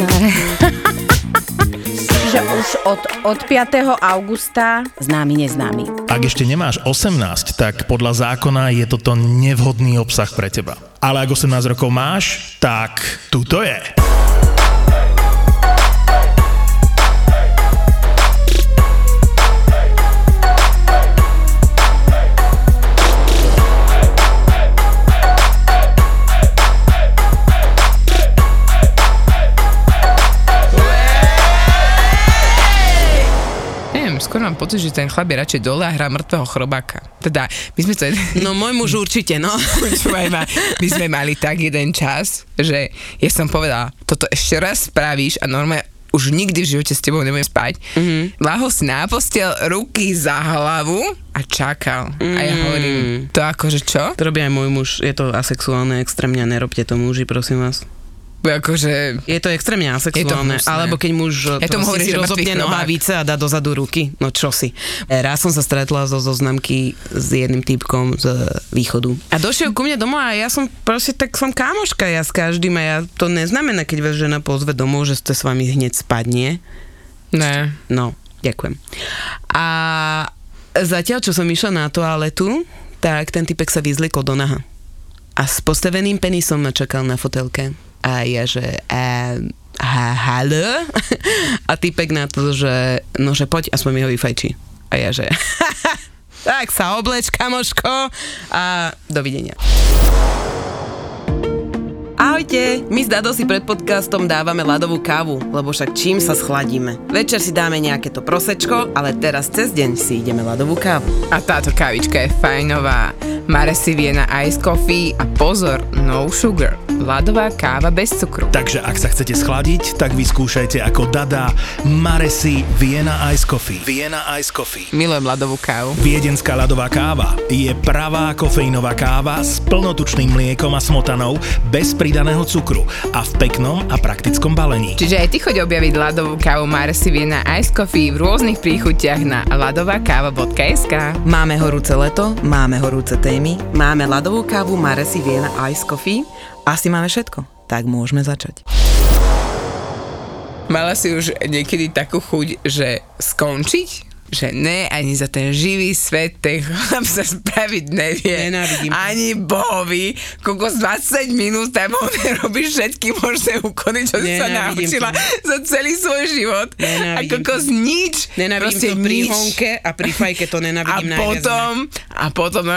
No, že už od, od 5. augusta známy neznámy. Ak ešte nemáš 18, tak podľa zákona je toto nevhodný obsah pre teba. Ale ak 18 rokov máš, tak tuto je. Skôr mám pocit, že ten chlap je radšej dole a hrá mŕtvého chrobáka. Teda, my sme to... No môj muž určite, no. My sme mali tak jeden čas, že ja som povedala, toto ešte raz spravíš a normálne už nikdy v živote s tebou nebudem spať. Mm-hmm. Lahol si na postel, ruky za hlavu a čakal. Mm. A ja hovorím, to akože čo? To robí aj môj muž, je to asexuálne extrémne, nerobte to muži, prosím vás. Akože... Je to extrémne asexuálne, hnusné. alebo keď muž Ja tomu hovorím, si nohách. nohavice a dá dozadu ruky, no čo si. Raz som sa stretla zo zoznamky s jedným typkom z východu. A došiel ku mne domov a ja som proste tak som kámoška ja s každým a ja to neznamená, keď vás žena pozve domov, že ste s vami hneď spadne. Ne. No, ďakujem. A zatiaľ, čo som išla na toaletu, tak ten typek sa vyzlikol do naha. A s postaveným penisom ma čakal na fotelke. A ja, že a, ha, halo? A typek na to, že no, že poď, aspoň mi ho vyfajčí. A ja, že tak sa obleč, kamoško, a dovidenia. Ahojte, my s Dado si pred podcastom dávame ľadovú kávu, lebo však čím sa schladíme. Večer si dáme nejaké to prosečko, ale teraz cez deň si ideme ľadovú kávu. A táto kávička je fajnová. Maresi Viena Ice Coffee a pozor, no sugar. Ľadová káva bez cukru. Takže ak sa chcete schladiť, tak vyskúšajte ako Dada Maresi Vienna Ice Coffee. Vienna Ice Coffee. Milujem ľadovú kávu. Viedenská ľadová káva je pravá kofeínová káva s plnotučným mliekom a smotanou bez pridaného cukru a v peknom a praktickom balení. Čiže aj ty choď objaviť ľadovú kávu Maresi Viena Ice Coffee v rôznych príchutiach na ladovakáva.sk Máme horúce leto, máme horúce témy, máme ľadovú kávu Maresi Viena Ice Coffee, asi máme všetko. Tak môžeme začať. Mala si už niekedy takú chuť, že skončiť? Že ne, ani za ten živý svet ten chlap sa spraviť nevie. Nenávidím. Ani bohovi. Kokos 20 minút tam on robí všetky možné úkony, čo si sa Nenávidím naučila to. za celý svoj život. A Nenávidím kokos nič. Nenávidím proste to pri nič. honke a pri fajke to A nenávidím najviac. potom, a potom, no,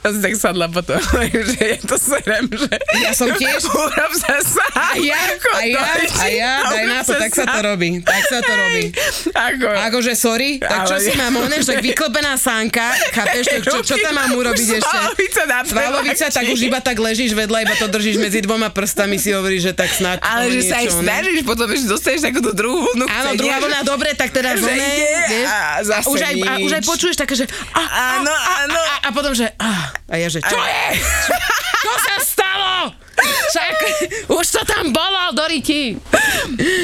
ja som tak sadla potom, že je to serem, že... Ja som tiež. Urob sa sám. A ja, a ja, a ja, daj na to, tak sa to robí. Tak sa to robí. Ako, Akože sorry, tak čo Ale- si mám oné, že vyklopená sánka, chápeš, tak čo, čo tam mám urobiť ešte? Svalovica na Svalovica, tak už iba tak ležíš vedľa, iba to držíš medzi dvoma prstami, si hovoríš, že tak snáď Ale že sa aj snažíš, potom ešte dostaneš takúto druhú vlnu Áno, druhá vlna, dobre, tak teda Že ide a zase už aj, a už aj počuješ také, že a, a, Áno, a, áno. A, a, potom, že a, a ja, že čo je? Čo sa? Však už to tam bolo, Doriti.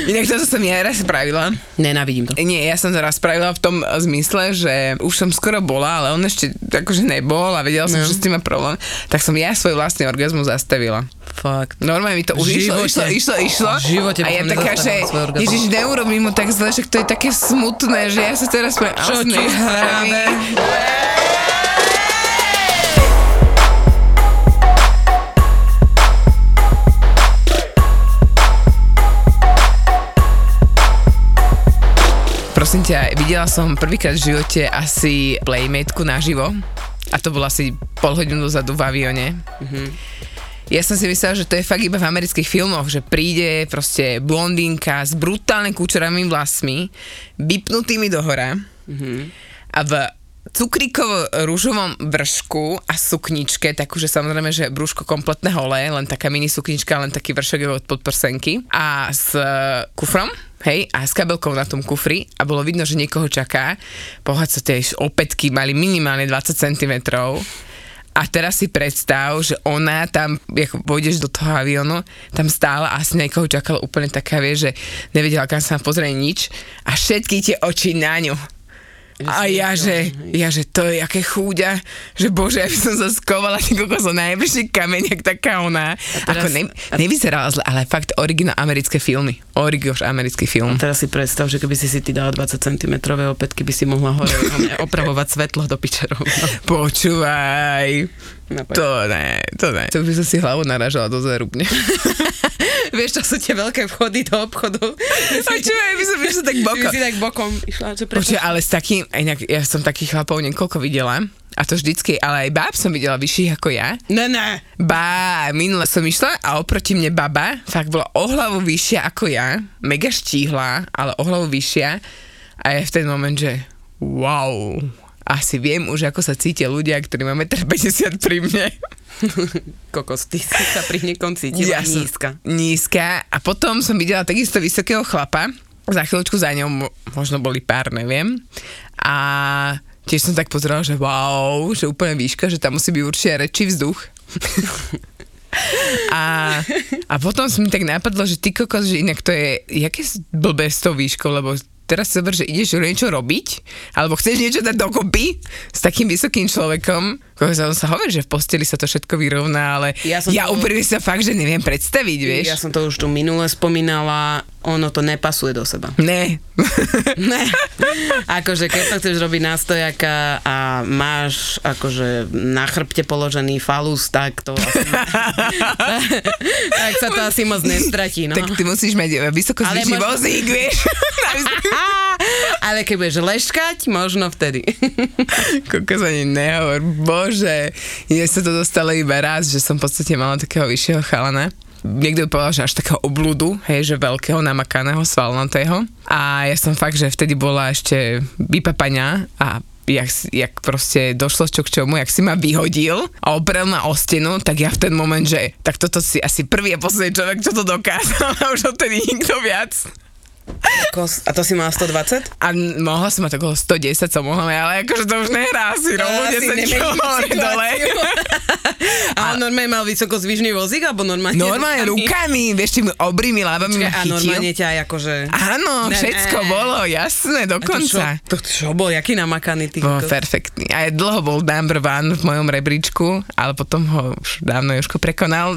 Inak toto som ja raz spravila. Nenávidím to. Nie, ja som to raz spravila v tom zmysle, že už som skoro bola, ale on ešte akože nebol a vedela som, No. že s tým má problém. Tak som ja svoj vlastný orgazmus zastavila. Fakt. Normálne mi to už išlo, išlo, išlo, išlo. V živote a ja taká, že ježiš, neurobím mu tak zle, že to je také smutné, že ja sa teraz pre... Čo ti hrabe? Prosím ťa, videla som prvýkrát v živote asi playmateku naživo. A to bolo asi pol hodinu dozadu v avione. Ja som si myslela, že to je fakt iba v amerických filmoch, že príde proste blondínka s brutálne kúčeravými vlasmi, vypnutými do hora a v cukríkovo rúžovom vršku a sukničke, takú, že samozrejme, že brúško kompletné holé, len taká mini suknička, len taký vršok od podprsenky a s kufrom, hej, a s kabelkou na tom kufri a bolo vidno, že niekoho čaká. Pohľad sa tie opätky mali minimálne 20 cm. A teraz si predstav, že ona tam, ako pôjdeš do toho aviónu, tam stála a asi niekoho čakala úplne taká, vie, že nevedela, kam sa pozrieť nič a všetky tie oči na ňu. A ja, že, ja, že to je aké chúďa, že bože, ja by som sa skovala ty kokos o najbližší kameň, jak taká ona. teraz- Ako ne, nevyzerala zle, ale fakt originál americké filmy. Origoš americký film. Teraz si predstav, že keby si si ty dala 20 cm opätky, by si mohla hore opravovať svetlo do pičerov. Počúvaj. To ne, to ne. To by som si hlavu naražala do zerubne. Vieš, to sú tie veľké vchody do obchodu. Počúvaj, by som išla tak By bokom. si tak bokom išla, že Počuj, ale s takým, inak ja som takých chlapov niekoľko videla, a to vždycky, ale aj báb som videla vyšších ako ja. Ne, ne. Bá, minule som išla a oproti mne baba fakt bola o hlavu vyššia ako ja, mega štíhla, ale o hlavu vyššia a je v ten moment, že wow, asi viem už, ako sa cítia ľudia, ktorí máme 1,50 m pri mne. Kokos, ty si sa pri niekom cítila som nízka. Nízka. A potom som videla takisto vysokého chlapa. Za chvíľočku za ňou mo- možno boli pár, neviem. A tiež som tak pozerala, že wow, že úplne výška, že tam musí byť určite rečí vzduch. a, a potom som mi tak napadlo, že ty kokos, že inak to je, jaké blbé s tou výškou, lebo teraz zober, že ideš niečo robiť, alebo chceš niečo dať dokopy s takým vysokým človekom, on sa hovorí, že v posteli sa to všetko vyrovná, ale Ja som ja to- úprimne sa fakt, že neviem predstaviť, vieš. Ja som to už tu minule spomínala, ono to nepasuje do seba. Ne. Ne. Akože keď to chceš robiť na stojaka a máš akože na chrbte položený falus, tak to asi, tak sa to asi moc nestratí, no. Tak ty musíš mať vysokozvyšný Ale možno- vozík, vieš. Ale keď budeš leškať, možno vtedy. Kokos ani nehovor, bože. Mne sa to dostalo iba raz, že som v podstate mala takého vyššieho chalana. Niekto by povedal, že až takého obludu, hej, že veľkého namakaného svalnatého. A ja som fakt, že vtedy bola ešte vypapaňa a jak, jak proste došlo čo k čomu, jak si ma vyhodil a oprel na o stenu, tak ja v ten moment, že tak toto si asi prvý a posledný človek, čo to dokázal a už odtedy nikto viac. A to si mala 120? A mohla som mať okolo 110 som mohla, ale akože to už nehrá si rovno Asi 10 nemeníme kg dole. A normálne mal vysoko zvyšný vozík, alebo normálne Normálne rukami, vieš, tými obrými lábami ma A chytil. normálne ťa aj akože... Áno, všetko ne. bolo, jasné, A to čo, dokonca. to čo bol, jaký namakaný ty? Bol perfektný. A dlho bol number one v mojom rebríčku, ale potom ho už dávno Jožko prekonal.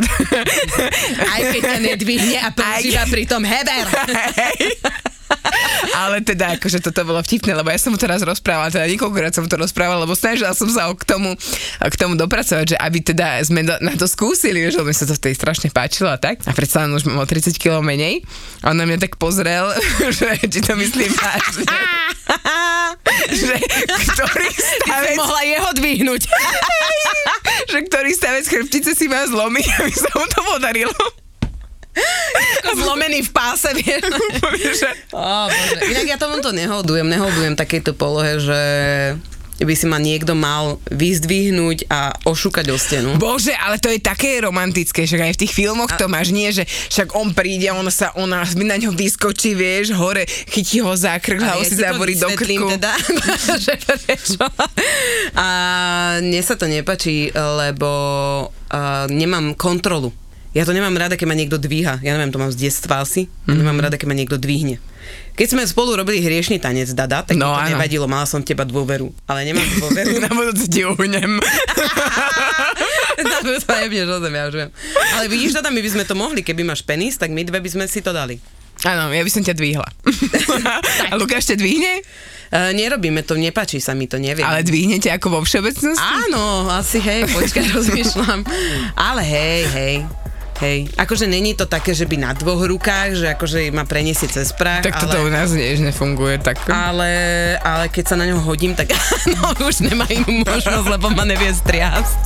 Aj keď ťa nedvihne a používa pritom heber. Ale teda, akože toto bolo vtipné, lebo ja som mu teraz rozprávala, teda niekoľkokrát som to rozprávala, lebo snažila som sa k tomu, k tomu dopracovať, že aby teda sme na to skúsili, lebo mi sa to vtedy strašne páčilo a tak. A predsa už mám o 30 kg menej. A on na mňa tak pozrel, že či to myslím vážne. že ktorý stavec, Mohla jeho dvihnúť. že ktorý stavec chrbtice si má zlomiť, aby sa mu to podarilo. Zlomený v páse, vieš. Ó, bože. Inak ja tomu to nehodujem, nehodujem takejto polohe, že by si ma niekto mal vyzdvihnúť a ošúkať o stenu. Bože, ale to je také romantické, že aj v tých filmoch to máš, nie, že však on príde, ona sa, ona na ňo vyskočí, vieš, hore, chytí ho za krk, hlavu si zaborí do krku. Teda. A mne sa to nepačí, lebo uh, nemám kontrolu. Ja to nemám rada, keď ma niekto dvíha. Ja neviem, to mám z detstva asi. Mm-hmm. Nemám rada, keď ma niekto dvihne. Keď sme spolu robili hriešný tanec, Dada, tak No, to áno. nevadilo, mala som teba dôveru. Ale nemám dôveru Na budúce ti uhnem. Na jebneš o zem, ja už viem. Ale vidíš, Dada, my by sme to mohli, keby máš penis, tak my dve by sme si to dali. Áno, ja by som ťa dvihla. A Lukáš ťa dvihne? Uh, nerobíme to, nepačí sa mi to, neviem. Ale dvihne ťa ako vo všeobecnosti? Áno, asi hej, počkaj, rozmýšľam. Ale hej, hej. Hej, akože není to také, že by na dvoch rukách, že akože ma preniesie cez prach, Tak toto u ale, nás tiež nefunguje tak. ale, ale keď sa na ňo hodím, tak no, už nemá inú možnosť, lebo ma nevie striasť.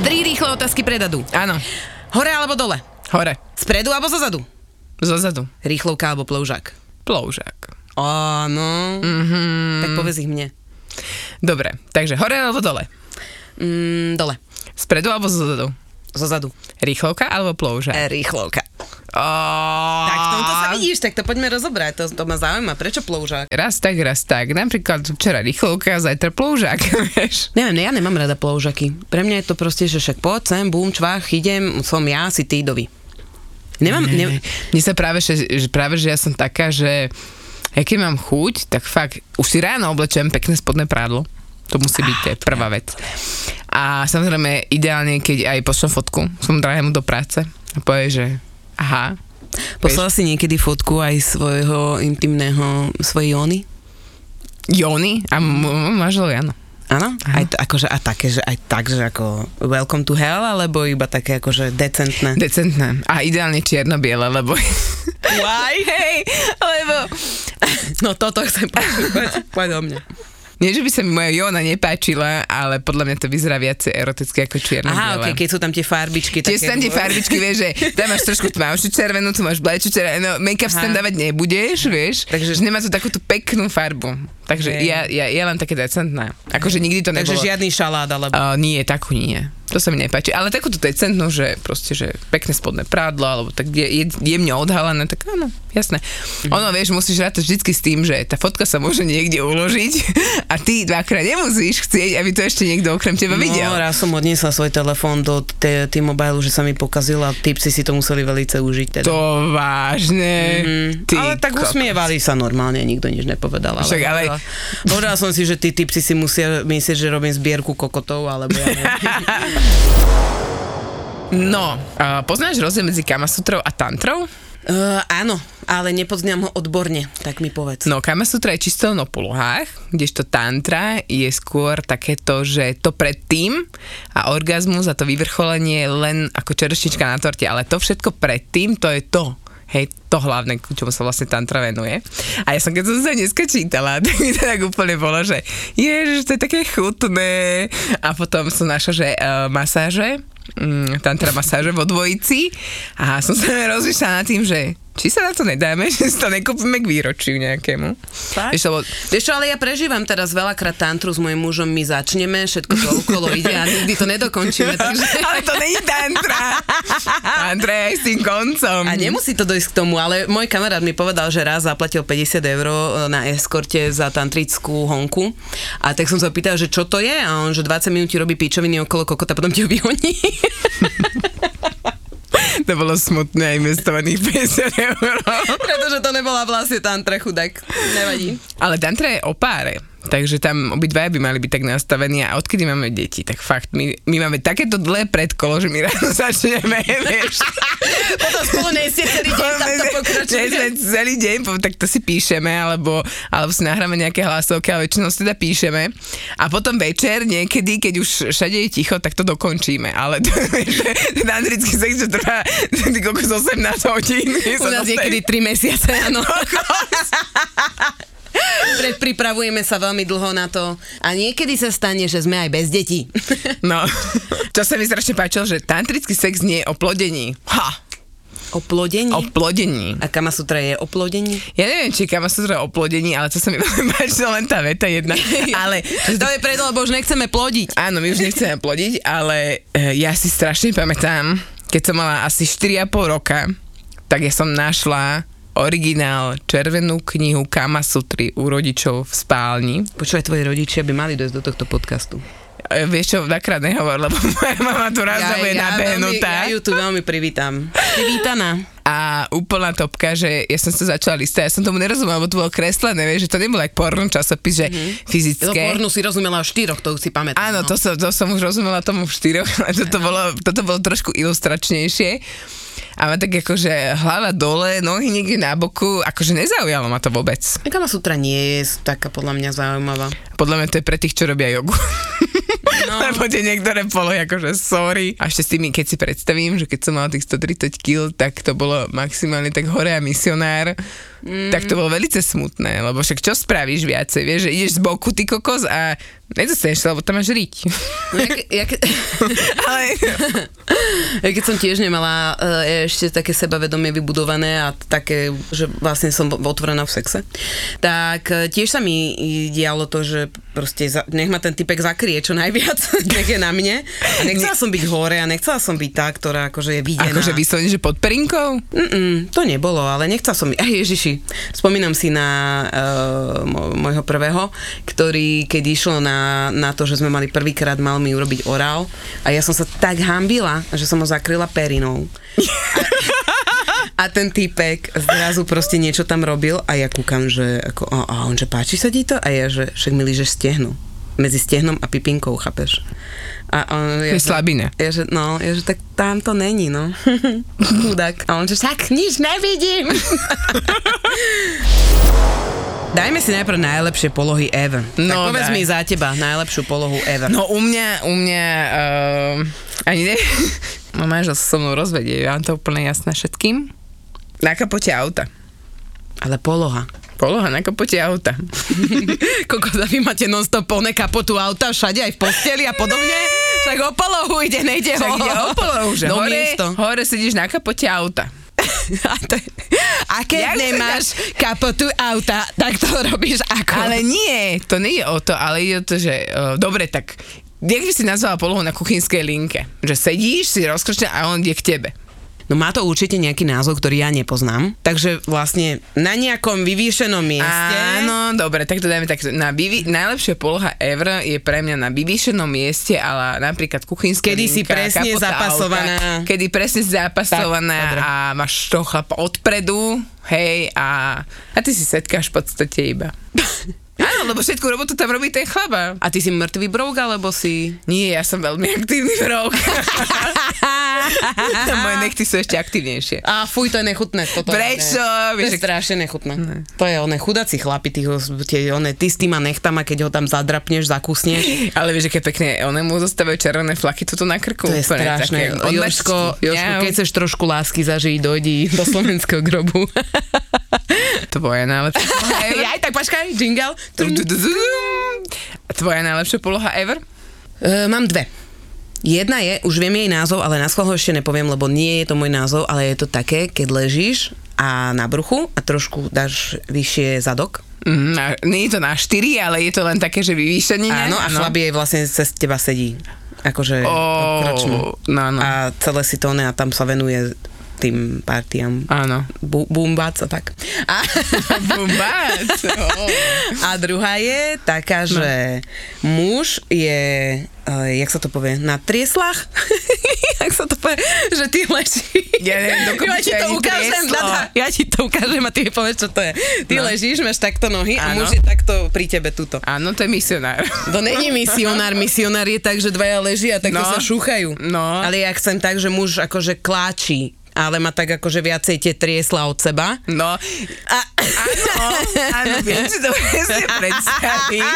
Tri rýchle otázky predadu. Áno, Hore alebo dole? hore, Spredu alebo zozadu? zozadu. Rýchlovka alebo ploužák? Ploužák. Áno. Mm-hmm. Tak povedz ich mne. Dobre, takže hore alebo dole? Mm, dole. Spredu alebo zozadu? Zozadu. Rýchlovka alebo plouža? E, rýchlovka. Oh, Tak v tomto sa vidíš, tak to poďme rozobrať. To, to ma zaujíma. Prečo ploužák? Raz tak, raz tak. Napríklad včera rýchlovka, zajtra ploužák, vieš. Neviem, ja nemám rada ploužaky. Pre mňa je to proste, že však poď sem, bum, čvách, idem, som ja, si ty, dovi. Nemám, ne, Mne sa práve, že, práve, že ja som taká, že ja keď mám chuť, tak fakt už si ráno oblečem pekné spodné prádlo. To musí byť ah, prvá vec. A samozrejme, ideálne, keď aj pošlem fotku, som drahému do práce a povie, že aha, Poslala si niekedy fotku aj svojho intimného, svojej Jony? Jony a m- m- manžel Jano. Áno? Aj to, akože, a také, že aj tak, že ako welcome to hell, alebo iba také akože decentné? Decentné. A ideálne čierno-biele, lebo... Why? Hej, lebo... No toto chcem počúvať. Poď o mňa. Nie, že by sa mi moja Jona nepáčila, ale podľa mňa to vyzerá viacej erotické ako čierno Aha, ok, keď sú tam tie farbičky. Tie tam tie farbičky, vieš, že tam máš trošku tmavšiu červenú, tu máš blečú červenú, no make-up si tam dávať nebudeš, vieš, takže že nemá to takú tú peknú farbu. Takže Hej. ja, ja, ja len také decentná. Akože nikdy to Takže nebolo. žiadny šalát, alebo... Uh, nie, takú nie. To sa mi nepáči. Ale takúto decentnú, že proste, že pekné spodné prádlo, alebo tak je, je, jemne odhalené, tak áno, jasné. Ono, vieš, musíš rátať vždycky s tým, že tá fotka sa môže niekde uložiť a ty dvakrát nemusíš chcieť, aby to ešte niekto okrem teba videl. No, raz som odniesla svoj telefón do T-Mobile, že sa mi pokazil a typci si to museli velice užiť. Teda. To vážne. Mm, Ty ale tak kokos. usmievali sa normálne, nikto nič nepovedal. Ale, Však ale- Povedala som si, že tí typci si musia myslieť, že robím zbierku kokotov, alebo ja. No, uh, poznáš rozdiel medzi Kamasutrou a Tantrou? Uh, áno, ale nepoznám ho odborne, tak mi povedz. No, Kamasutra je čisto o polohách, kdežto Tantra je skôr takéto, že to predtým a orgazmus a to vyvrcholenie je len ako čerešnička na torte, ale to všetko predtým, to je to. Hej, to hlavné, k čomu sa vlastne tantra venuje. A ja som, keď som sa dneska čítala, tak mi to tak úplne bolo, že ježiš, to je také chutné. A potom som našla, že uh, masáže, mm, tantra masáže vo dvojici a som sa rozmýšľala nad tým, že či sa na to nedáme, že si to nekúpime k výročiu nejakému. Vieš, lebo Vieš čo, ale ja prežívam teraz veľakrát tantru s mojim mužom, my začneme, všetko to okolo ide a nikdy to nedokončíme, takže... ale to není tantra. Tantra je aj s tým koncom. A nemusí to dojsť k tomu, ale môj kamarát mi povedal, že raz zaplatil 50 eur na eskorte za tantrickú honku. A tak som sa pýtal, že čo to je? A on, že 20 minút robí píčoviny okolo kokota, potom ti ho vyhoní. To bolo smutné investovaných 50 eur. Pretože to nebola vlastne tantra, chudák. Nevadí. Ale tantra je o páre. Takže tam obidvaja by mali byť tak nastavení a odkedy máme deti, tak fakt, my, my máme takéto dlhé predkolo, že my ráno začneme, vieš. Potom spolu nejste celý deň, tam to celý deň, tak to si píšeme, alebo, alebo si nahráme nejaké hlasovky, ale väčšinou si teda píšeme. A potom večer, niekedy, keď už všade je ticho, tak to dokončíme. Ale ten andrický sex, čo trvá kokos 18 hodín. U nás niekedy 3 mesiace, áno. Predpripravujeme sa veľmi dlho na to a niekedy sa stane, že sme aj bez detí. No, čo sa mi strašne páčilo, že tantrický sex nie je o plodení. Ha! O plodení? O plodení. A Kamasutra je o plodení? Ja neviem, či kam sa o plodení, ale to sa mi veľmi páčilo len tá veta jedna. Ale To je preto, lebo už nechceme plodiť. Áno, my už nechceme plodiť, ale e, ja si strašne pamätám, keď som mala asi 4,5 roka, tak ja som našla originál červenú knihu Kama Sutry u rodičov v spálni. Počúvaj, tvoji rodičia by mali dojsť do tohto podcastu. E, vieš čo, nakrát nehovor, lebo moja mama tu raz ja, bude veľmi, nabehnutá. ja ju tu veľmi privítam. Si vítaná. A úplná topka, že ja som sa začala listať, ja som tomu nerozumela, lebo to bolo kreslené, vieš, že to nebolo jak porno časopis, že mm-hmm. Fyzické. pornu si rozumela o štyroch, to už si pamätám. Áno, no. to, som, to som už rozumela tomu v štyroch, ale toto bolo, toto bolo trošku ilustračnejšie. A tak akože hlava dole, nohy niekde na boku, akože nezaujalo ma to vôbec. Kama Sutra nie je taká podľa mňa zaujímavá. Podľa mňa to je pre tých, čo robia jogu. No. Lebo tie niektoré polohy, akože sorry. A ešte s tými, keď si predstavím, že keď som mala tých 130 kg, tak to bolo maximálne tak hore a misionár. Mm. tak to bolo veľmi smutné, lebo však čo spravíš viacej, vieš, že ideš z boku ty kokos a nedostaneš sa, lebo tam máš riť. No, ja, ja, ke- Ale ja keď som tiež nemala uh, ešte také sebavedomie vybudované a také, že vlastne som otvorená v sexe, tak uh, tiež sa mi dialo to, že proste za, nech ma ten typek zakrie čo najviac, nech je na mne. A nechcela som byť hore a nechcela som byť tá, ktorá akože je videná. akože vyslovene, že pod perinkou? Mm-mm, to nebolo, ale nechcela som... Ej, Ježiši, spomínam si na uh, môjho prvého, ktorý, keď išlo na, na to, že sme mali prvýkrát, mal mi urobiť orál a ja som sa tak hambila, že som ho zakryla perinou. A, ten týpek zrazu proste niečo tam robil a ja kúkam, že ako, a, a on, že páči sa ti to? A ja, že však mi lížeš stehnu. Medzi stehnom a pipinkou, chápeš? A on, je slabina. ja, že, no, ja, že tak tam to není, no. Chudák. A on, že tak nič nevidím. Dajme si najprv najlepšie polohy ever. No, tak povedz daj. mi za teba najlepšiu polohu ever. No u mňa, u mňa, uh, ani ne, môj manžel sa so mnou rozvedie, ja mám to úplne jasné všetkým. Na kapote auta. Ale poloha. Poloha na kapote auta. Koľko vy máte non-stop plné kapotu auta všade, aj v posteli a podobne? Však o polohu ide, nejde Tak o... ide o polohu, že Do hore, miesto. hore sedíš na kapote auta. A, to, a keď Jak nemáš kapotu auta, tak to robíš ako? Ale nie, to nie je o to, ale ide o to, že uh, dobre, tak jak by si nazvala polohu na kuchynskej linke? Že sedíš, si rozkročená a on ide k tebe. No má to určite nejaký názov, ktorý ja nepoznám. Takže vlastne na nejakom vyvýšenom mieste... Áno, dobre, tak to dajme tak. Na vyvý, najlepšia poloha ever je pre mňa na vyvýšenom mieste, ale napríklad kuchynská Kedy si linka, presne kapota zapasovaná. Auta, kedy presne si zapasovaná Tak, a máš toho chlapa odpredu, hej, a, a ty si setkáš v podstate iba. Áno, lebo všetku robotu tam robí ten chlapa. A ty si mŕtvý brouk, alebo si... Nie, ja som veľmi aktívny vrok. Moje nechty sú ešte aktívnejšie. A fuj, to je nechutné. Toto Prečo? Ne. To je strašne nechutné. To je one chudáci chlapi, ho- tie, one, ty s týma nechtama, keď ho tam zadrapneš, zakusneš. Ale vieš, aké pekne, one mu zostávajú červené flaky toto na krku. To je úplne strašné. také Joško. Joško, keď chceš trošku lásky zažiť, dojdi do slovenského grobu. Poloha ever? ja aj tak počkaj, jingle. Tvoja najlepšia poloha ever? Uh, mám dve. Jedna je, už viem jej názov, ale na ho ešte nepoviem, lebo nie je to môj názov, ale je to také, keď ležíš a na bruchu a trošku dáš vyššie zadok. Na, nie je to na 4, ale je to len také, že vyvýšenie. Áno, a chlap jej vlastne cez teba sedí. Akože krčmo. no, no. A celé si to ne a tam sa venuje tým partiám. Áno. Bu- Bumbac a tak. A, Bumbác. a druhá je taká, No. že muž je, uh, jak sa to povie, na trieslach? jak sa to povie, že ty ležíš. Ja neviem, ja ti to ukážem. Dada, ja ti to ukážem a ty mi povieš, čo to je. Ty No. ležíš, máš takto nohy a Áno. muž je takto pri tebe tuto. Áno, to je misionár. To není misionár, misionár je tak, že dvaja ležia a takto No. sa šúchajú. No. Ale ja chcem tak, že muž akože kláči ale má tak akože viacej tie triesla od seba. No, A... áno, áno, viem si to presne predstaviť.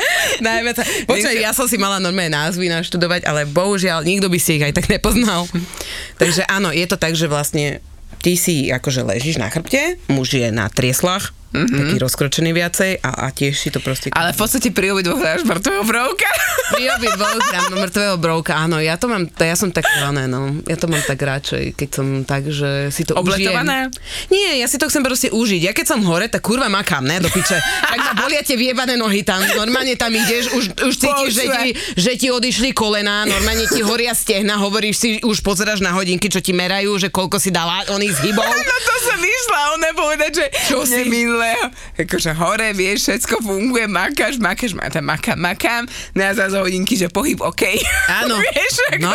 Najmä to, počkaj, ja som si mala normálne názvy naštudovať, ale bohužiaľ nikto by si ich aj tak nepoznal. Takže áno, je to tak, že vlastne ty si akože ležíš na chrbte, muž je na trieslach, mm-hmm. taký rozkročený viacej a, a tiež si to proste... Ale v podstate pri obidvoch hráš mŕtvého brovka. Pri obi dvoch dám mŕtvého brouka, áno, ja to mám, ja som tak rané, no. Ja to mám tak radšej, keď som tak, že si to Obletované? užijem. Nie, ja si to chcem proste užiť. Ja keď som hore, tak kurva makám, ne, do piče. Tak ma bolia tie vyjebané nohy tam. Normálne tam ideš, už, už cítiš, že ti, že ti odišli kolená, normálne ti horia stehna, hovoríš si, už pozeráš na hodinky, čo ti merajú, že koľko si dala oných zhybov. No to som išla, ona povedať, že čo si? Neminulého. Akože hore, vieš, všetko funguje, makáš, makáš, ma tam makám, makám, na zase hodinky, že pohyb, OK. Áno. vieš, ako, No.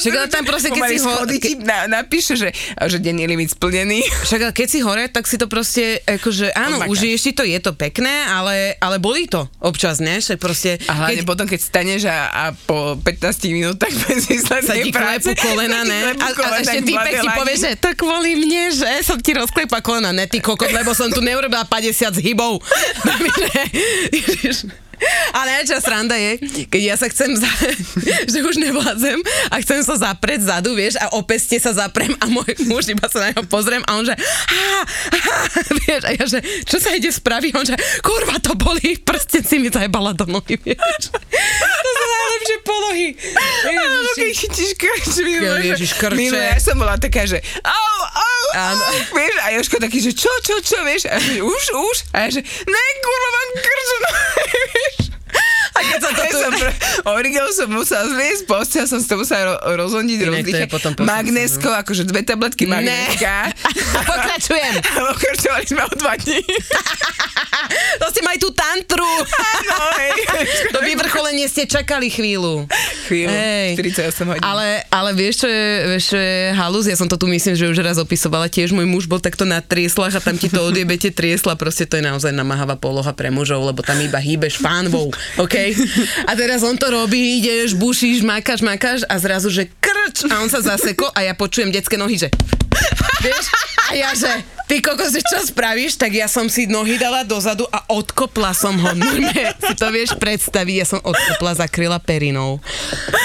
Však ale tam proste, keď si ho- schody ti na, napíše, že, že denný limit splnený. Však ale keď si hore, tak si to proste, akože áno, Odmakáš. užiješ si to, je to pekné, ale, ale bolí to občas, ne? Však proste, A hlavne keď, potom, keď staneš a, a po 15 minútach bez sa výslednej ti klepu kolena, ne? A, a ešte týpek ti povie, že to kvôli mne, že som ti rozklepa kolena, ne ty kokot, lebo som tu neurobila 50 zhybov. Ježiš. A najväčšia sranda je, keď ja sa chcem, za, že už nevládzem a chcem sa zaprieť zadu, vieš, a o peste sa zaprem a môj muž iba sa na neho pozriem a on že ha, ha, vieš, a ja že, čo sa ide spraviť? On že, kurva, to boli, prsten si mi zajebala do nohy, vieš. To sú najlepšie polohy. Áno, keď chytíš krč, minule, Ja, som bola taká, že au, au, Áno. vieš, a Jožko taký, že čo, čo, čo, vieš, a už, už, a ja, že ne, kurva, mám krč, no, vieš. Keď sa to som, pr- Origel som musela zviesť, postel som si to musela ro- rozhodiť, Inak to je rozdýchať. Magnesko, akože dve tabletky magneska. A pokračujem. A pokračovali sme o dva dní. To ste mali tú tantru. No, hej. To vyvrcholenie ste čakali chvíľu. Chvíľu, Hej. 48 hodín. Ale, ale vieš, čo je, vieš, čo je halus? Ja som to tu myslím, že už raz opisovala. Tiež môj muž bol takto na trieslach a tam ti to odjebete triesla. Proste to je naozaj namáhavá poloha pre mužov, lebo tam iba hýbeš pánvou. OK? A teraz on to robí, ideš, bušíš, makáš, makáš a zrazu, že krč a on sa zasekol a ja počujem detské nohy, že Vieš? A ja že, ty kokos, čo spravíš? Tak ja som si nohy dala dozadu a odkopla som ho. Normálne si to vieš predstaviť, ja som odkopla, zakryla perinou.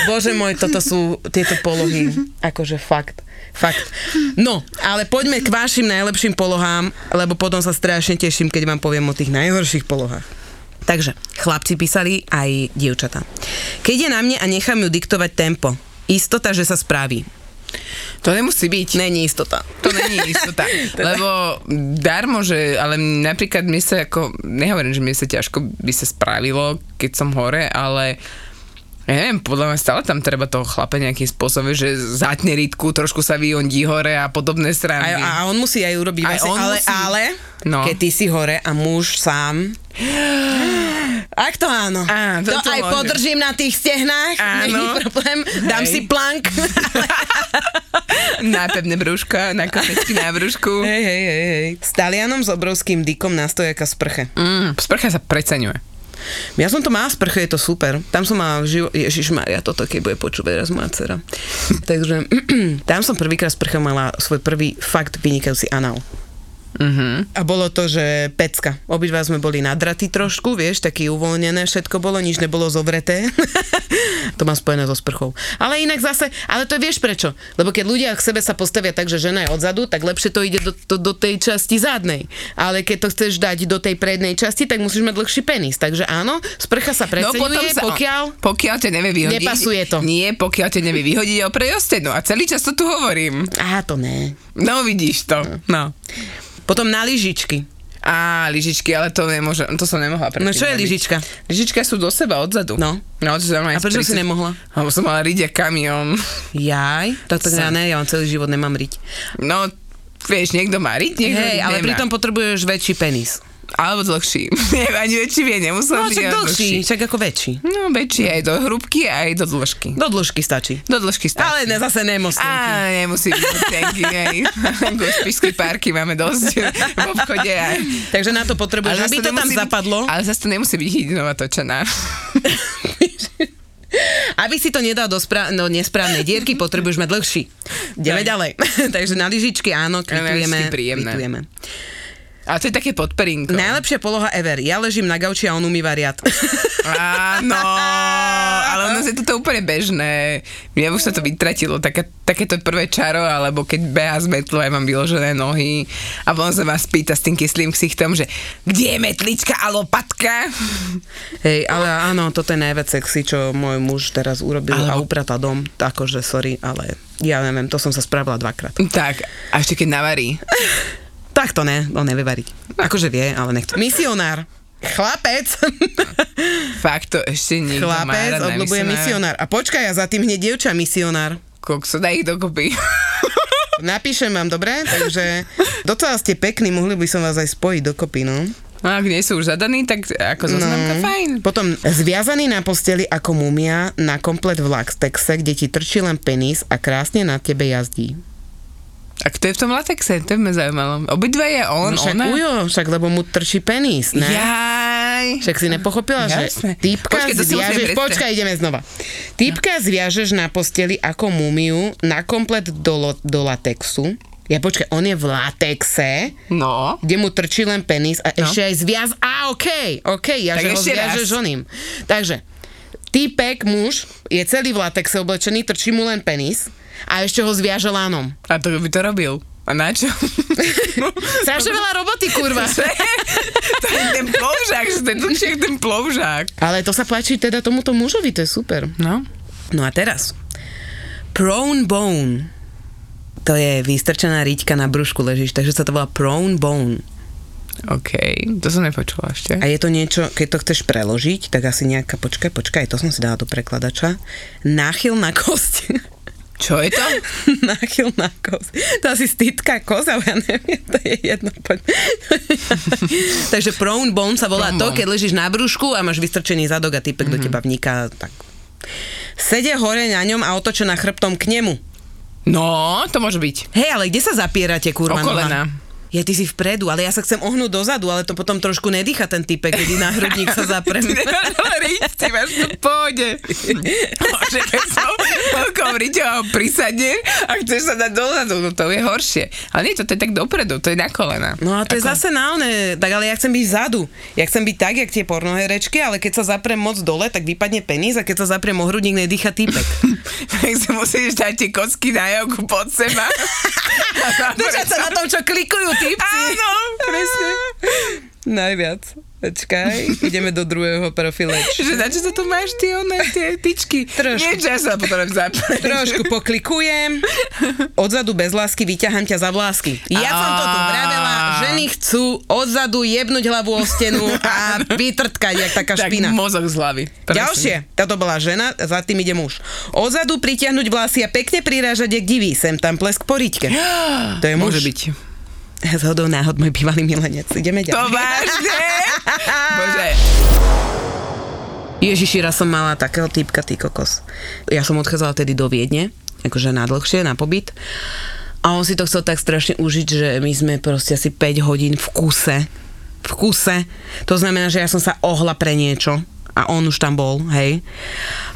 Bože môj, toto sú tieto polohy. Akože fakt. Fakt. No, ale poďme k vašim najlepším polohám, lebo potom sa strašne teším, keď vám poviem o tých najhorších polohách. Takže, chlapci písali aj dievčatá. Keď je na mne a nechám ju diktovať tempo, istota, že sa spraví. To nemusí byť. Není istota. To není istota. Lebo darmo, že, ale napríklad mi sa ako, nehovorím, že mi sa ťažko by sa spravilo, keď som hore, ale ja neviem, podľa mňa stále tam treba toho chlape nejakým spôsobom, že zatne rytku, trošku sa vyondí hore a podobné A, strany. a on musí aj urobiť Aj vlastne, on ale, musí. ale No. keď ty si hore a muž sám, ak to áno. Á, to toto aj môže. podržím na tých stehnách, není problém, dám Hej. si plank. na pevné brúško, na konečky na brúšku. hej, hej, hej, hej. S Talianom s obrovským dykom na stojaka sprche. Mm, sprcha sa preceňuje. Ja som to mala v sprche, je to super. Tam som mala živo... Ježiš Maria, toto keď bude počúvať raz moja dcera. Takže tam som prvýkrát v sprche mala svoj prvý fakt vynikajúci anál. Mhm. A bolo to, že pecka. Obidva sme boli nadraty trošku, vieš, taký uvoľnené, všetko bolo, nič nebolo zovreté. to má spojené so sprchou. Ale inak zase, ale to vieš prečo? Lebo keď ľudia k sebe sa postavia tak, že žena je odzadu, tak lepšie to ide do, do, do tej časti zadnej. Ale keď to chceš dať do tej prednej časti, tak musíš mať dlhší penis. Takže áno, sprcha sa preceňuje, pokiaľ... pokiaľ ťa nevie vyhodiť. Nepasuje to. Nie, pokiaľ ťa nevie vyhodiť oprej o stenu. A celý čas to tu hovorím. Aha, to ne. No vidíš to. No. Potom na lyžičky. Á, lyžičky, ale to nemôžem, to som nemohla No čo je robiť. lyžička? Lyžička sú do seba odzadu. No. No, čo A prečo si nemohla? Lebo som mala riť a kamión. Jaj, tak to ja ne, ja mám celý život nemám riť. No, vieš, niekto má riť, niekto Hej, ale nemá. pritom potrebuješ väčší penis. Alebo dlhší. Ani väčší vie, nemusel No, byť ale dlhší, však ako väčší. No, väčší aj do hrubky, aj do dĺžky. Do dĺžky stačí. Do dĺžky stačí. Ale ne, zase nemostenky. Á, nemusí byť mostenky, hej. Párky máme dosť v obchode. Aj. Takže na to potrebuješ, aby to tam nemusí zapadlo. Byť, ale zase to nemusí byť hydinová točená. Aby si to nedal do spra- no, nesprávnej dierky, potrebuješ mať dlhší. Ideme ďalej. Takže na lyžičky áno, kvitujeme. lyžičky príjemné. kvitujeme. Ale to je také podperinko. Najlepšia poloha ever. Ja ležím na gauči a on umýva riad. Áno, ale nás je toto úplne bežné. Mne už sa to vytratilo, také, takéto prvé čaro, alebo keď beha z metlu, aj mám vyložené nohy a on sa vás pýta s tým kyslým ksichtom, že kde je metlička a lopatka? Hej, ale áno, toto je najviac sexy, čo môj muž teraz urobil a Alebo- uprata dom. Akože, sorry, ale ja neviem, to som sa spravila dvakrát. Tak, a ešte keď navarí. Tak to ne, on nevie variť. Akože vie, ale nechce. Misionár. Chlapec. Fakt to ešte niekto má Chlapec na obľúbuje misionár. A počkaj, a za tým hneď dievča misionár. Kokso, daj ich dokopy. Napíšem vám, dobre? Takže docela ste pekní, mohli by som vás aj spojiť dokopy, no. No, ak nie sú už zadaní, tak ako zoznamka, fajn. Potom zviazaný na posteli ako mumia na komplet v laxtexe, kde ti trčí len penis a krásne na tebe jazdí. A kto je v tom latexe? To by ma zaujímalo. Obidva je on, No však ona? ujo, však lebo mu trčí penis, ne? Jaj. Však si nepochopila, že Jasné. týpka musím zviažeš, počkaj, ideme znova. Týpka zviažeš na posteli ako mumiu na komplet do, do latexu. Ja počkaj, on je v latexe, No. kde mu trčí len penis a No. ešte aj zviaz, Á, okej, okej, ja Tak že ho zviažeš oným. Takže, týpek, muž, je celý v latexe oblečený, trčí mu len penis a ešte ho zviaže lánom. A to by to robil. A na čo? Strašne veľa roboty, kurva. to je ten ploužák, že ten dlhšie ten ploužák. Ale to sa páči teda tomuto mužovi, to je super. No. No a teraz. Prone bone. To je vystrčená riťka na brúšku ležíš, takže sa to volá prone bone. OK, to som nepočula ešte. A je to niečo, keď to chceš preložiť, tak asi nejaká, počkaj, počkaj, to som si dala do prekladača. Náchyl na kosť. Čo je to? Náchyl na kosť. To asi stýtka koza, ja neviem, to je jedno. Takže prone bone sa volá Prone to, bone. keď ležíš na brúšku a máš vystrčený zadok a typek mm-hmm. do teba vniká. Tak. Sede hore na ňom a otočená chrbtom k nemu. No, to môže byť. Hej, ale kde sa zapierate, kurva? O kolena. Ja, ty si vpredu, ale ja sa chcem ohnúť dozadu, ale to potom trošku nedýcha ten typek, keď na hrudník sa zaprem. Nemáš ale riť, ty máš to v pohode. Že keď som a prisadne a chceš sa dať dozadu, no to je horšie. Ale nie, to je tak dopredu, to je na kolena. No a to je zase na oné, tak ale ja chcem byť vzadu. Ja chcem byť tak, jak tie pornoherečky, ale keď sa zaprem moc dole, tak vypadne penis a keď sa zapriem o hrudník, nedýcha týpek. Tak si musíš dať tie kocky na jogu pod seba. Držať sa na tom, čo klikujú typci. Áno, presne. Najviac. Počkaj, ideme do druhého profilu. Že na čo sa tu máš ty, one, tie tyčky? Trošku. Nie, že ja sa potom zaprieť. Trošku poklikujem, odzadu bez lásky vyťahám ťa za vlásky. Ja som to tu vravela, ženy chcú odzadu jebnúť hlavu o stenu a vytrtkať, jak taká Tak špina. mozog z hlavy. Presne. Ďalšie, táto bola žena, za tým ide muž. Odzadu pritiahnuť vlasy a pekne prirážať, jak divý, sem tam plesk po riťke. To je muž. Môže byť. Zhodou náhod môj bývalý milenec. Ideme To ďalej. vážne? Bože. Ježiši, raz som mala takého typka, ty kokos. Ja som odchádzala tedy do Viedne, akože na dlhšie, na pobyt. A on si to chcel tak strašne užiť, že my sme proste asi 5 hodín v kuse. V kuse. To znamená, že ja som sa ohla pre niečo a on už tam bol, hej.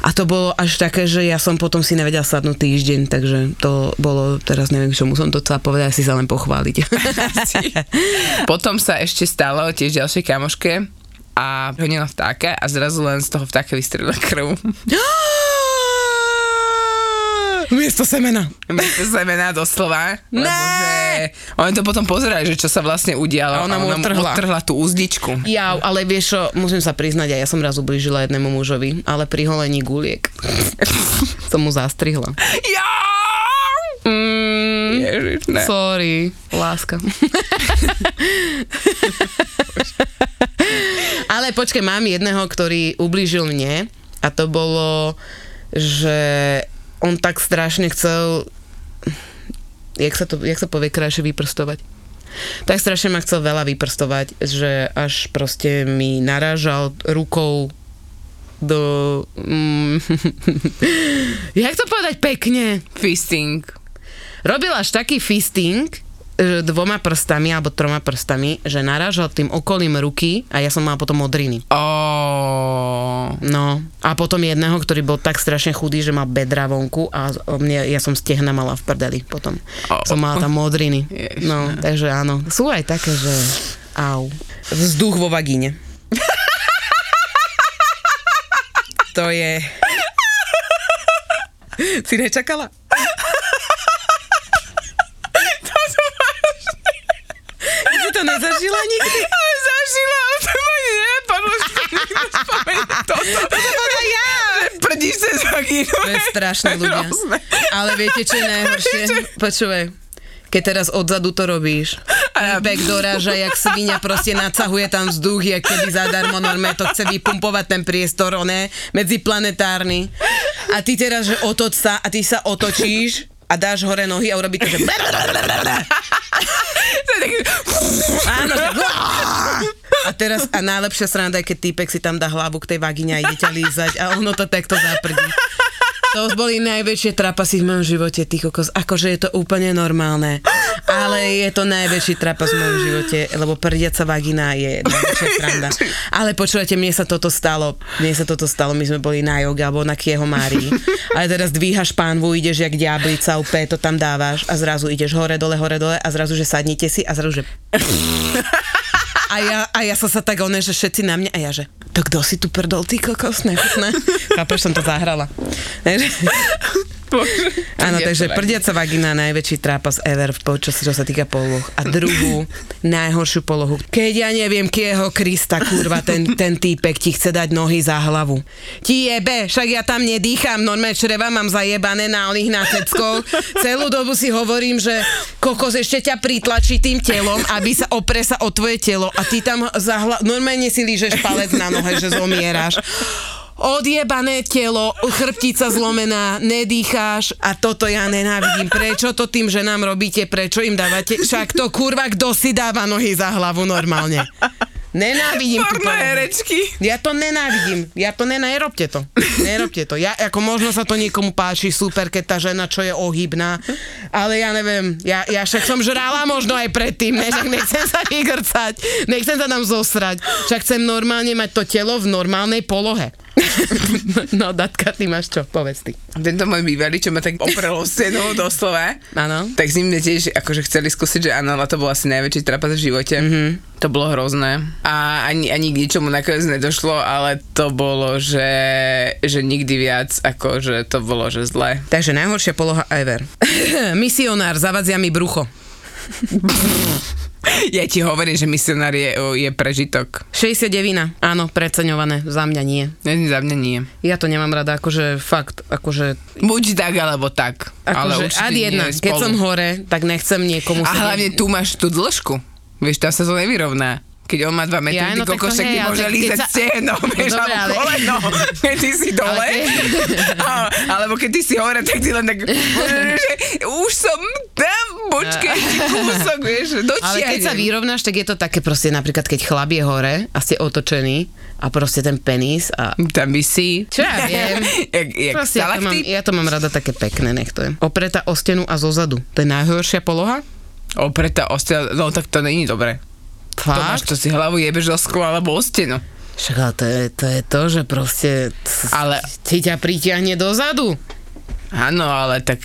A to bolo až také, že ja som potom si nevedela sadnúť týždeň, takže to bolo, teraz neviem, čomu som to chcela povedať, asi sa len pochváliť. Potom sa ešte stalo tiež ďalšej kamoške a honila vtáka a zrazu len z toho vtáka vystrelila krv. Miesto semena. Miesto semena doslova. Lebo Ne! že oni to potom pozerali, že čo sa vlastne udialo. A ona mu odtrhla. odtrhla tú úzdičku. Ja, ale vieš čo, musím sa priznať, ja som raz ublížila jednému mužovi, ale pri holení guliek som mu zastrihla. Ja! Mm, Ježiš, ne. sorry, láska. ale počkaj, mám jedného, ktorý ublížil mne a to bolo, že on tak strašne chcel jak sa, to, jak sa povie krajšie vyprstovať. Tak strašne ma chcel veľa vyprstovať, že až proste mi narážal rukou do... Mm, jak to povedať pekne? Fisting. Robil až taký fisting, dvoma prstami alebo troma prstami, že narážal tým okolím ruky a ja som mal potom modriny. Oh. No a potom jedného, ktorý bol tak strašne chudý, že mal bedra vonku a mne, ja som stehna mala v prdeli potom. Oh. Som mala tam modriny. Ježiš, No, takže áno. Sú aj také, že au. Vzduch vo vagíne. to je... Si nečakala? To nezažila nikdy? Ale zažila, ale to ma nenapadlo, že to spomenie toto. Ja! Prdíš cez vagínu. To je strašné ľudia. Ale viete, čo je najhoršie? Počúvaj, keď teraz odzadu to robíš, A ja- Bek doráža, jak svinia, proste nacahuje tam vzduch, jak keby zadarmo normálne to chce vypumpovať ten priestor, oné, medziplanetárny. A ty teraz, že otoč sa a ty sa otočíš a dáš hore nohy a urobí to, že... Taký... Áno, že... A teraz, a najlepšia sranda je, keď týpek si tam dá hlavu k tej vagíne a ide ťa lízať a ono to takto zaprdí. To boli najväčšie trapasy v mojom živote, ty kokos. Akože je to úplne normálne. Ale je to najväčší trapas v mojom živote, lebo prdiaca vagina je najväčšia sranda. Ale počúvate, mne sa toto stalo. Mne sa toto stalo, my sme boli na joge alebo na Kieho Márii. Ale teraz dvíhaš pánvu, ideš jak diablica, úplne to tam dávaš a zrazu ideš hore, dole, hore, dole a zrazu, že sadnite si a zrazu, že A ja, a ja som sa tak one, že všetci na mňa, a ja že, to kto si tu prdol, ty kokos, nechutné. Chápeš, som to zahrala. Áno, takže prdiaca vagina, najväčší trápas ever, čo, čo sa týka poloh. A druhú, najhoršiu polohu. Keď ja neviem, kieho Krista, kurva, ten, ten týpek ti chce dať nohy za hlavu. Ti jebe, však ja tam nedýcham, normálne čreva mám zajebané na oných na ceckou. Celú dobu si hovorím, že kokos ešte ťa pritlačí tým telom, aby sa opre sa o tvoje telo a ty tam za hla... normálne si lížeš palec na nohe, že zomieráš odjebané telo, chrbtica zlomená, nedýcháš a toto ja nenávidím. Prečo to tým ženám robíte? Prečo im dávate? Však to kurva, kto si dáva nohy za hlavu normálne? Nenávidím Porno herečky. Ja to nenávidím. Ja to nerobte to. Nerobte to. Ja, ako možno sa to niekomu páči, super, keď tá žena, čo je ohybná, ale ja neviem, ja, ja však som žrala možno aj predtým, ne, však nechcem sa vygrcať, nechcem sa tam zosrať, však chcem normálne mať to telo v normálnej polohe. No, Datka, ty máš čo? Povedz ty. Tento môj bývalý, čo ma tak oprelo stenu doslova, Áno. tak s ním tiež akože chceli skúsiť, že áno, to bol asi najväčší trapas v živote. Mm-hmm. To bolo hrozné. A ani, ani k ničomu nakoniec nedošlo, ale to bolo, že, že nikdy viac, akože to bolo, že zle. Takže najhoršia poloha ever. Misionár, zavadzia mi brucho. Ja ti hovorím, že misionár je, je prežitok. 69, áno, preceňované, za mňa nie. Ne, Za mňa nie. Ja to nemám rada, akože fakt, akože Buď tak, alebo tak. ale Akože ad jedna, keď som hore, tak nechcem niekomu A hlavne tu máš tú dĺžku. Vieš, tam sa to nevyrovná. Keď on má 2 metry, Ja, no ty kokos, ale môže keď lízať sa- stehno, vieš, dobre, alebo ale- koleno, keď ty si dole. A- Alebo keď ty si hore, tak ty len tak, že už som tam, počkaj, ešte kúsok, vieš, Ale keď sa dočiahnem. vyrovnáš, tak je to také proste napríklad, keď chlap je hore a ste otočení a proste ten penis a... Tam by si. Čo ja viem? jak, jak Proste ja to, mám, ja to mám rada také pekné, nech to je. Opretá o stenu a zozadu. To je najhoršia poloha? Opretá ostel, no tak to není dobre. Fakt? to si hlavu jebeš o sklo alebo o stenu. Však ale to je, to je to, že proste... Ale- Ti ťa pritiahne dozadu. Áno, ale tak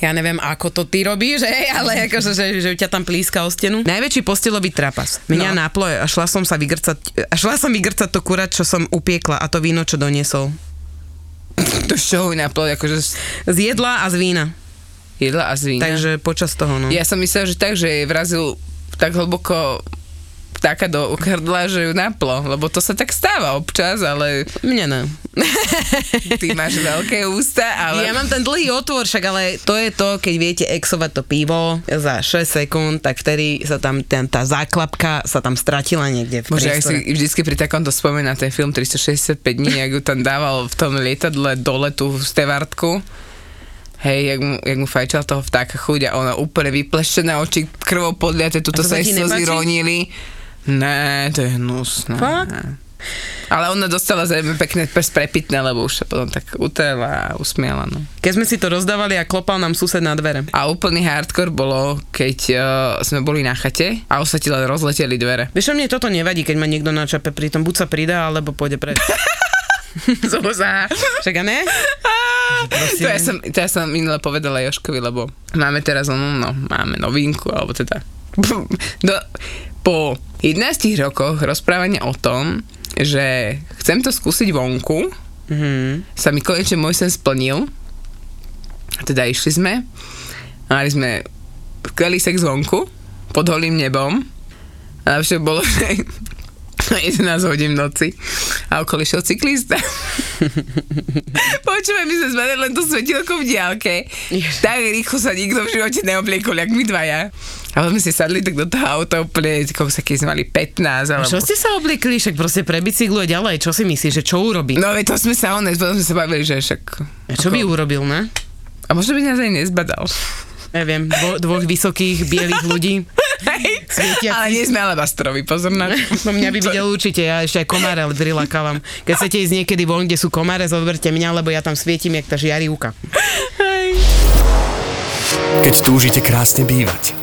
Ja neviem, ako to ty robíš, hej, ale akože, že, že ťa tam plíska o stenu. Najväčší postelový trapas. Mňa No. no. náplo a šla som sa vygrcať, a šla som vygrcať to kurať, čo som upiekla a to víno, čo doniesol. to z čoho naplo, akože z jedla a z vína. jedla a z vína. Takže počas toho, no. Ja som myslel, že tak, že vrazil tak hlboko vtáka do hrdla, že ju naplo, lebo to sa tak stáva občas, ale Mne ne. ty máš veľké ústa, ale... Ja mám ten dlhý otvor, však ale to je to, keď viete exovať to pivo za 6 sekúnd, tak vtedy sa tam ten, tá záklapka sa tam stratila niekde v Bože, ja si vždycky pri takomto spomínam ten film 365 dní, jak ju tam dával v tom lietadle dole tu v Stevartku. Hej, jak mu, jak mu fajčal toho vtáka chuť a ona úplne vyplešené oči krvou podliate, tuto sa jej slzy ronili. Né, to je hnusné. Fakt? Ale ona dostala zrejme pekné prst prepitné, lebo už sa potom tak utrela a usmiela. No. Keď sme si to rozdávali a klopal nám sused na dvere. A úplný hardcore bolo, keď uh, sme boli na chate a už len rozleteli dvere. Vieš, mne toto nevadí, keď ma niekto načape pri tom, buď sa pridá, alebo pôjde preč. Zúza. Však a ne? to, ja som, to ja som minule povedala Joškovi, lebo máme teraz ono, no, máme novinku, alebo teda do, po 11 rokoch rozprávania o tom, že chcem to skúsiť vonku, Mhm. sa mi konečne môj sen splnil. Teda išli sme, mali sme skvelý sex vonku, pod holým nebom. A najlepšie bolo, že 11 hodín v noci a okolo išiel cyklista. Počúvaj, my sme zvedeli len to svetilko v diálke. Tak rýchlo sa nikto v živote neobliekol, jak my dvaja. A potom sme si sadli tak do toho auta úplne, keď sme mali 15, alebo... Čo ste sa obliekli? Však proste prebicykluje ďalej. Čo si myslíš, že čo urobí? No veď to sme sa ones, potom sme sa bavili, že však... A čo by urobil, ne? A možno by nás aj nezbadal. Neviem, dvo, dvoch vysokých, bielých ľudí. Ale nie sme alabastrovi, pozor na No mňa by videl určite, ja ešte aj komáre prilakávam. Keď chcete ísť niekedy von, kde sú komáre, zoberte mňa, lebo ja tam svietim, jak tá žiarivka. Keď túžite krásne bývať,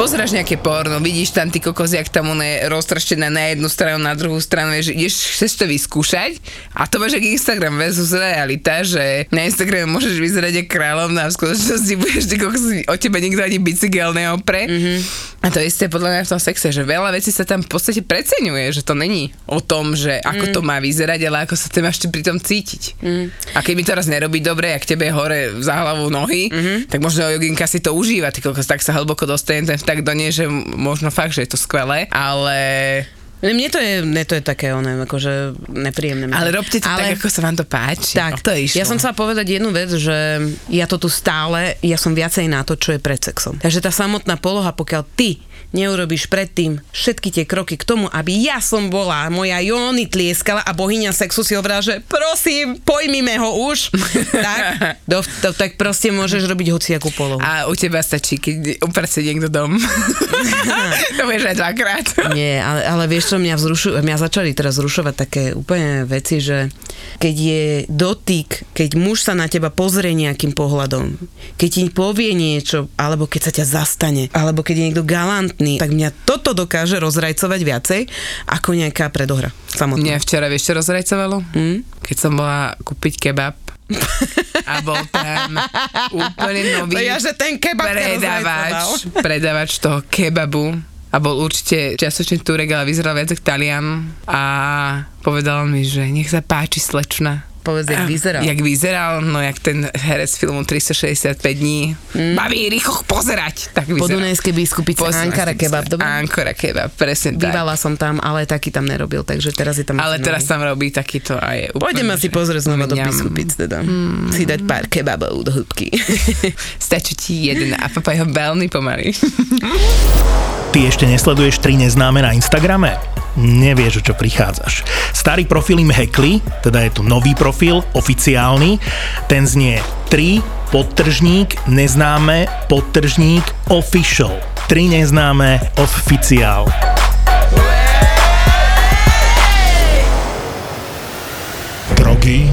Pozráš nejaké porno, vidíš tam ty kokos, jak tam ono je roztraštené na jednu stranu, na druhú stranu, vieš, ideš, chceš to vyskúšať a to máš jak Instagram versus realita, že na Instagrame môžeš vyzerať ako kráľovná a v skutočnosti budeš ty kokos, o tebe nikto ani bicykel neopre. Mm-hmm. A to isté podľa mňa v tom sexe, že veľa vecí sa tam v podstate preceňuje, že to není o tom, že ako mm. to má vyzerať, ale ako sa ty máš ty pri tom cítiť. Mm. A keď mi to raz nerobí dobre, ak tebe je hore za hlavou nohy, mm-hmm. tak možno joginka si to užíva, ty kokos, tak sa hlboko dostane ten tak do nej, že možno fakt, že je to skvelé, ale... Mne to je, mne to je také, ono, akože nepríjemné. Ale robte to ale, tak, ako sa vám to páči. Tak, to išlo. ja som chcela povedať jednu vec, že ja to tu stále, ja som viacej na to, čo je pred sexom. Takže tá samotná poloha, pokiaľ ty neurobiš predtým všetky tie kroky k tomu, aby ja som bola, moja Jóny tlieskala a bohyňa sexu si hovorila, že prosím, pojmime ho už, tak, do, to, tak proste môžeš robiť hociakú polohu. A u teba stačí, keď uprce niekto dom. to vieš aj dvakrát. Nie, ale, ale vieš čo, mňa, vzrušu, mňa začali teraz zrušovať také úplne veci, že keď je dotyk, keď muž sa na teba pozrie nejakým pohľadom, keď ti povie niečo, alebo keď sa ťa zastane, alebo keď je niekto galantný, tak mňa toto dokáže rozrajcovať viacej ako nejaká predohra. Samotná. Mňa včera vieš, čo rozrajcovalo? Hm? Keď som bola kúpiť kebab a bol tam úplne nový To ja, že ten kebab rozrajcoval. predávač toho kebabu a bol určite čiastočne Turek, ale vyzeral viac ako Talian a povedal mi, že nech sa páči slečna. Povedz, jak vyzeral. Jak vyzeral, no jak ten herec filmu 365 dní. Mm. Baví, rýchlo pozerať. Tak vyzeral. Podunajskej biskupice Pozrite Ankara kebab, dobre? Ankara kebab, presne tak. Bývala som tam, ale taký tam nerobil, takže teraz je tam... Ale teraz tam robí takýto a je úplne... Pôjdeme si pozrieť znova do biskupic, teda. Mm. Si dať pár kebabov do hĺbky. Stačí ti jeden a papa je veľmi pomalý. Ty ešte nesleduješ tri neznáme na Instagrame? Nevieš, čo prichádzaš. Starý profil im hackli, teda je tu nový profil, oficiálny. Ten znie 3 podtržník neznáme podtržník official. 3 neznáme oficiál. Drogy,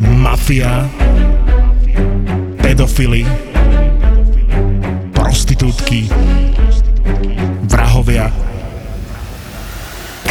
mafia, pedofily, prostitútky, vrahovia.